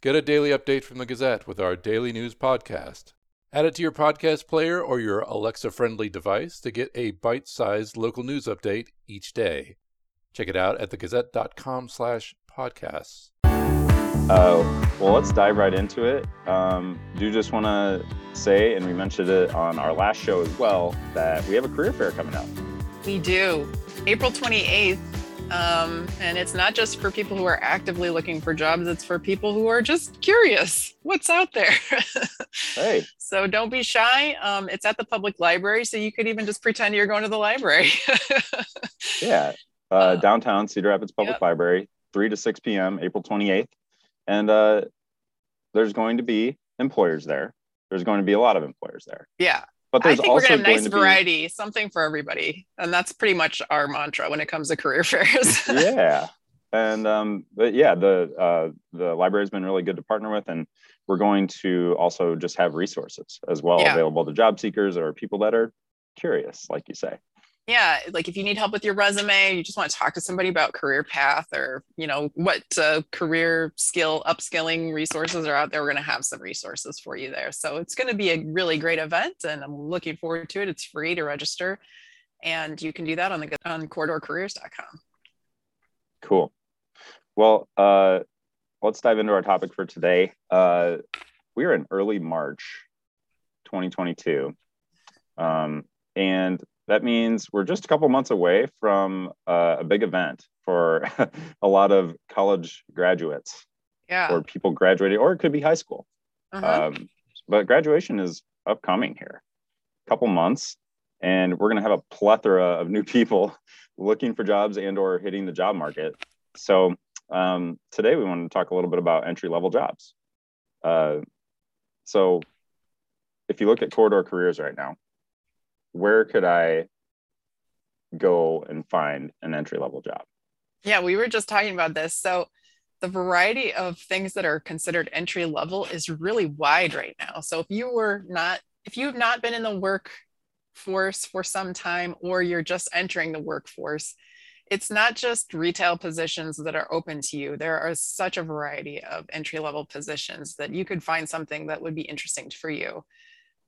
Get a daily update from the Gazette with our daily news podcast. Add it to your podcast player or your Alexa friendly device to get a bite sized local news update each day. Check it out at thegazette.com slash podcasts. Uh, well, let's dive right into it. Um, do just want to say, and we mentioned it on our last show as well, that we have a career fair coming up. We do. April 28th. Um, and it's not just for people who are actively looking for jobs, it's for people who are just curious what's out there. hey. So don't be shy. Um, it's at the public library, so you could even just pretend you're going to the library. yeah. Uh, uh, downtown Cedar Rapids Public yep. Library, 3 to 6 p.m., April 28th. And uh, there's going to be employers there. There's going to be a lot of employers there. Yeah. But I think we're gonna have nice variety, be... something for everybody, and that's pretty much our mantra when it comes to career fairs. yeah, and um, but yeah, the uh, the library has been really good to partner with, and we're going to also just have resources as well yeah. available to job seekers or people that are curious, like you say yeah like if you need help with your resume you just want to talk to somebody about career path or you know what uh, career skill upskilling resources are out there we're going to have some resources for you there. So it's going to be a really great event and i'm looking forward to it. It's free to register and you can do that on the on corridorcareers.com cool. Well uh, let's dive into our topic for today. Uh, we are in early march 2022 um, and that means we're just a couple months away from uh, a big event for a lot of college graduates yeah. or people graduating, or it could be high school. Uh-huh. Um, but graduation is upcoming here, a couple months, and we're going to have a plethora of new people looking for jobs and or hitting the job market. So um, today we want to talk a little bit about entry level jobs. Uh, so if you look at corridor careers right now, where could I go and find an entry level job? Yeah, we were just talking about this. So the variety of things that are considered entry level is really wide right now. So if you were not, if you've not been in the workforce for some time, or you're just entering the workforce, it's not just retail positions that are open to you. There are such a variety of entry level positions that you could find something that would be interesting for you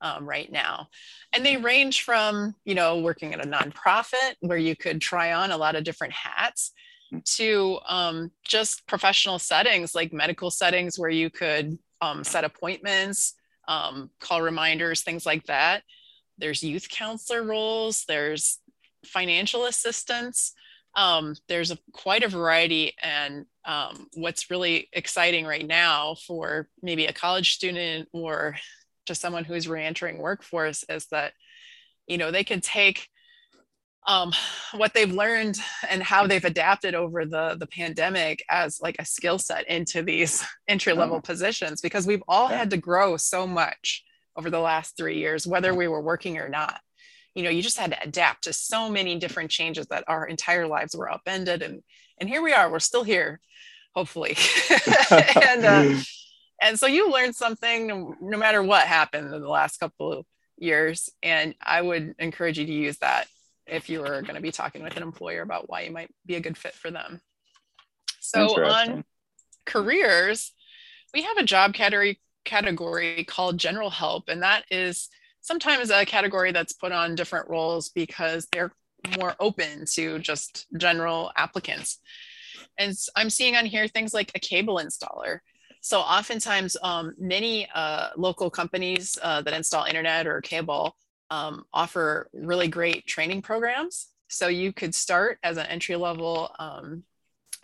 um, right now. And they range from, you know, working at a nonprofit where you could try on a lot of different hats mm. to um, just professional settings like medical settings where you could um, set appointments, um, call reminders, things like that. There's youth counselor roles, there's financial assistance. Um, there's a, quite a variety and um, what's really exciting right now for maybe a college student or to someone who's reentering workforce is that you know they can take um, what they've learned and how they've adapted over the the pandemic as like a skill set into these entry level oh. positions because we've all yeah. had to grow so much over the last three years whether we were working or not you know you just had to adapt to so many different changes that our entire lives were upended and and here we are we're still here hopefully and uh, and so you learned something no, no matter what happened in the last couple of years and i would encourage you to use that if you were going to be talking with an employer about why you might be a good fit for them. So on careers we have a job category category called general help and that is sometimes a category that's put on different roles because they're more open to just general applicants. And i'm seeing on here things like a cable installer so oftentimes, um, many uh, local companies uh, that install internet or cable um, offer really great training programs. So you could start as an entry level um,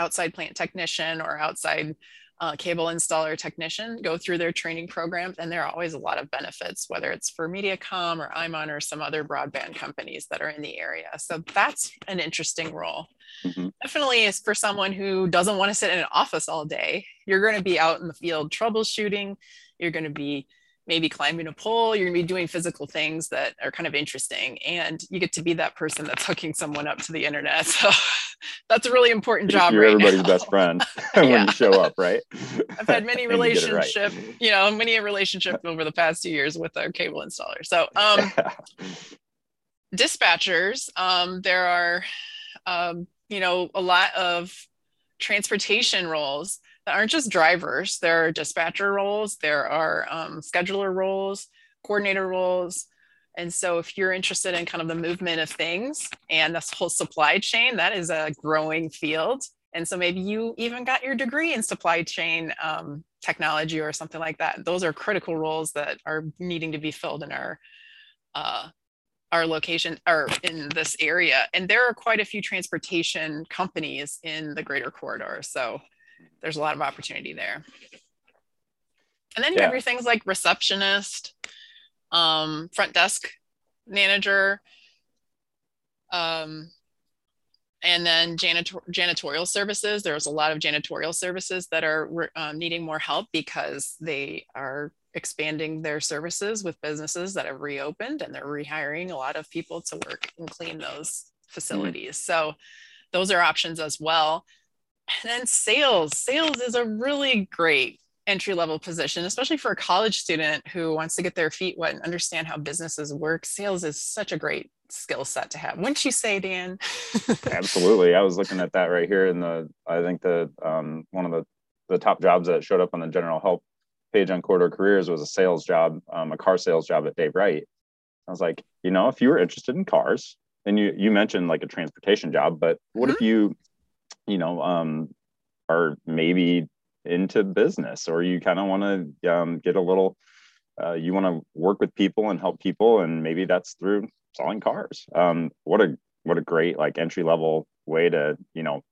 outside plant technician or outside uh, cable installer technician, go through their training programs, and there are always a lot of benefits, whether it's for Mediacom or IMON or some other broadband companies that are in the area. So that's an interesting role. Mm-hmm. Definitely is for someone who doesn't want to sit in an office all day. You're going to be out in the field troubleshooting. You're going to be maybe climbing a pole, you're gonna be doing physical things that are kind of interesting. And you get to be that person that's hooking someone up to the internet. So that's a really important job. You're right everybody's now. best friend when you show up, right? I've had many relationship, you, right. you, know, many a relationship over the past two years with a cable installer. So um dispatchers, um, there are um, you know, a lot of transportation roles aren't just drivers. There are dispatcher roles, there are um, scheduler roles, coordinator roles. And so, if you're interested in kind of the movement of things and this whole supply chain, that is a growing field. And so, maybe you even got your degree in supply chain um, technology or something like that. Those are critical roles that are needing to be filled in our uh, our location or in this area. And there are quite a few transportation companies in the greater corridor. So there's a lot of opportunity there. And then you have your things like receptionist, um, front desk manager, um, and then janitor- janitorial services. There's a lot of janitorial services that are um, needing more help because they are expanding their services with businesses that have reopened and they're rehiring a lot of people to work and clean those facilities. Mm-hmm. So those are options as well. And then sales. Sales is a really great entry level position, especially for a college student who wants to get their feet wet and understand how businesses work. Sales is such a great skill set to have. Wouldn't you say, Dan? Absolutely. I was looking at that right here in the, I think the, um, one of the, the top jobs that showed up on the general help page on Corridor Careers was a sales job, um, a car sales job at Dave Wright. I was like, you know, if you were interested in cars, and you you mentioned like a transportation job, but what mm-hmm. if you you know, um, are maybe into business or you kind of want to um, get a little, uh, you want to work with people and help people, and maybe that's through selling cars. Um, what a what a great like entry level way to you know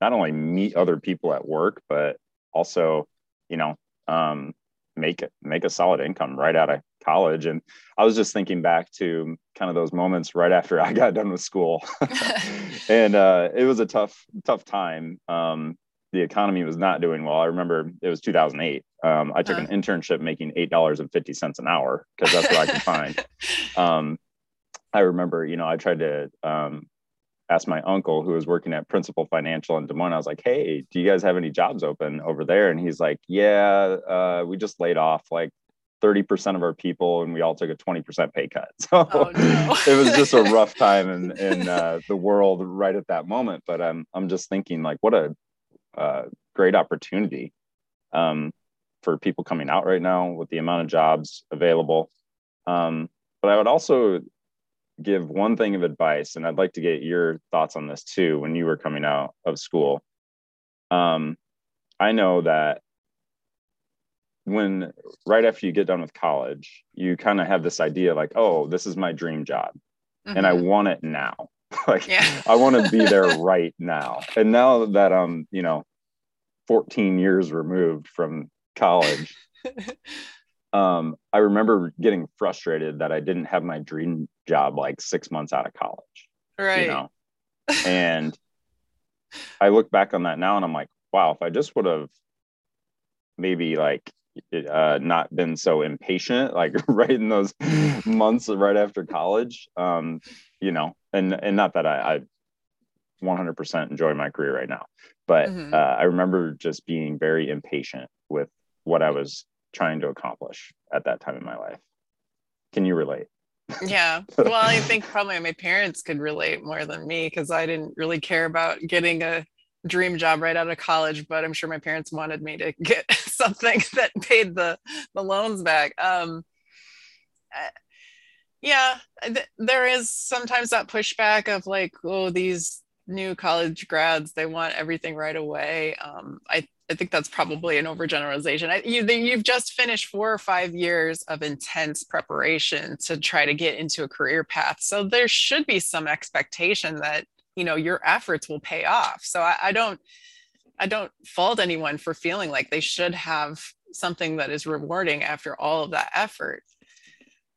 not only meet other people at work, but also you know um, make make a solid income right out of college and i was just thinking back to kind of those moments right after i got done with school and uh, it was a tough tough time um, the economy was not doing well i remember it was 2008 um, i took uh-huh. an internship making $8.50 an hour because that's what i could find um, i remember you know i tried to um, asked my uncle who was working at Principal Financial in Des Moines. I was like, "Hey, do you guys have any jobs open over there?" And he's like, "Yeah, uh, we just laid off like 30% of our people, and we all took a 20% pay cut." So oh, no. it was just a rough time in in uh, the world right at that moment. But I'm I'm just thinking like, what a uh, great opportunity um, for people coming out right now with the amount of jobs available. Um, but I would also give one thing of advice, and I'd like to get your thoughts on this too. When you were coming out of school, um, I know that when right after you get done with college, you kind of have this idea like, oh, this is my dream job, mm-hmm. and I mm-hmm. want it now. like yeah. I want to be there right now. And now that I'm, you know, 14 years removed from college, um, I remember getting frustrated that I didn't have my dream job like six months out of college. Right. You know, and I look back on that now and I'm like, wow, if I just would have maybe like uh, not been so impatient, like right in those months right after college, um, you know, and and not that I, I 100% enjoy my career right now, but mm-hmm. uh, I remember just being very impatient with what I was trying to accomplish at that time in my life. Can you relate? yeah. Well, I think probably my parents could relate more than me because I didn't really care about getting a dream job right out of college, but I'm sure my parents wanted me to get something that paid the the loans back. Um, uh, yeah, th- there is sometimes that pushback of like, oh, these new college grads, they want everything right away. Um, I I think that's probably an overgeneralization. I, you, you've just finished four or five years of intense preparation to try to get into a career path. So there should be some expectation that, you know, your efforts will pay off. So I, I don't, I don't fault anyone for feeling like they should have something that is rewarding after all of that effort.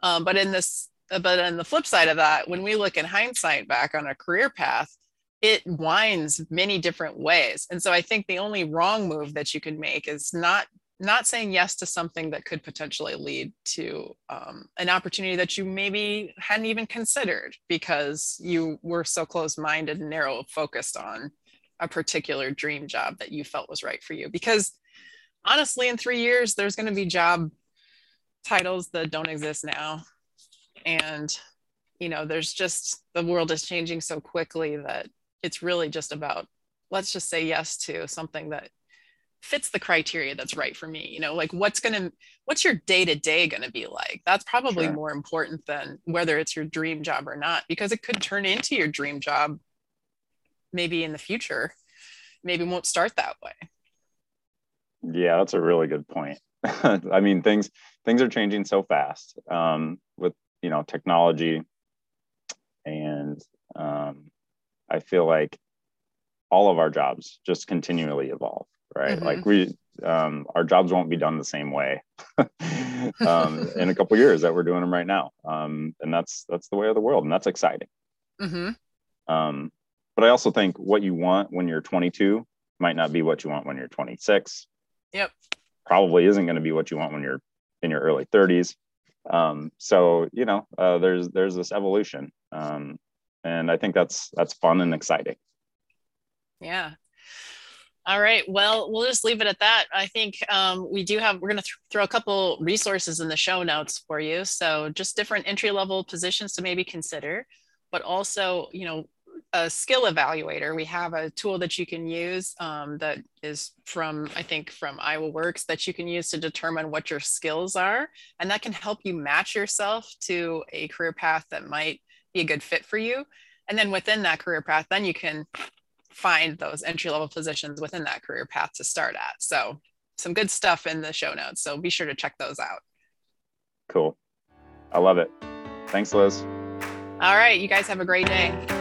Um, but in this, but on the flip side of that, when we look in hindsight back on a career path, it winds many different ways. And so I think the only wrong move that you can make is not not saying yes to something that could potentially lead to um, an opportunity that you maybe hadn't even considered because you were so close-minded and narrow focused on a particular dream job that you felt was right for you. Because honestly in three years there's going to be job titles that don't exist now. And you know there's just the world is changing so quickly that it's really just about let's just say yes to something that fits the criteria that's right for me you know like what's going to what's your day to day going to be like? That's probably sure. more important than whether it's your dream job or not because it could turn into your dream job maybe in the future. Maybe won't start that way. Yeah that's a really good point. I mean things things are changing so fast um, with you know technology. And um, i feel like all of our jobs just continually evolve right? Mm-hmm. like we um, our jobs won't be done the same way um, in a couple years that we're doing them right now. Um, and that's that's the way of the world and that's exciting. Mm-hmm. Um, but i also think what you want when you're 22 might not be what you want when you're 26 yep. Probably isn't going to be what you want when you're in your early 30s um, so you know uh, there's there's this evolution. Um, and i think that's that's fun and exciting. Yeah all right. Well, we'll just leave it at that. I think um, we do have, we're going to th- throw a couple resources in the show notes for you. So just different entry level positions to maybe consider, but also, you know, a skill evaluator. We have a tool that you can use um, that is from, I think, from Iowa Works that you can use to determine what your skills are. And that can help you match yourself to a career path that might be a good fit for you. And then within that career path, then you can find those entry level positions within that career path to start at. So, some good stuff in the show notes. So, be sure to check those out. Cool. I love it. Thanks, Liz. All right. You guys have a great day.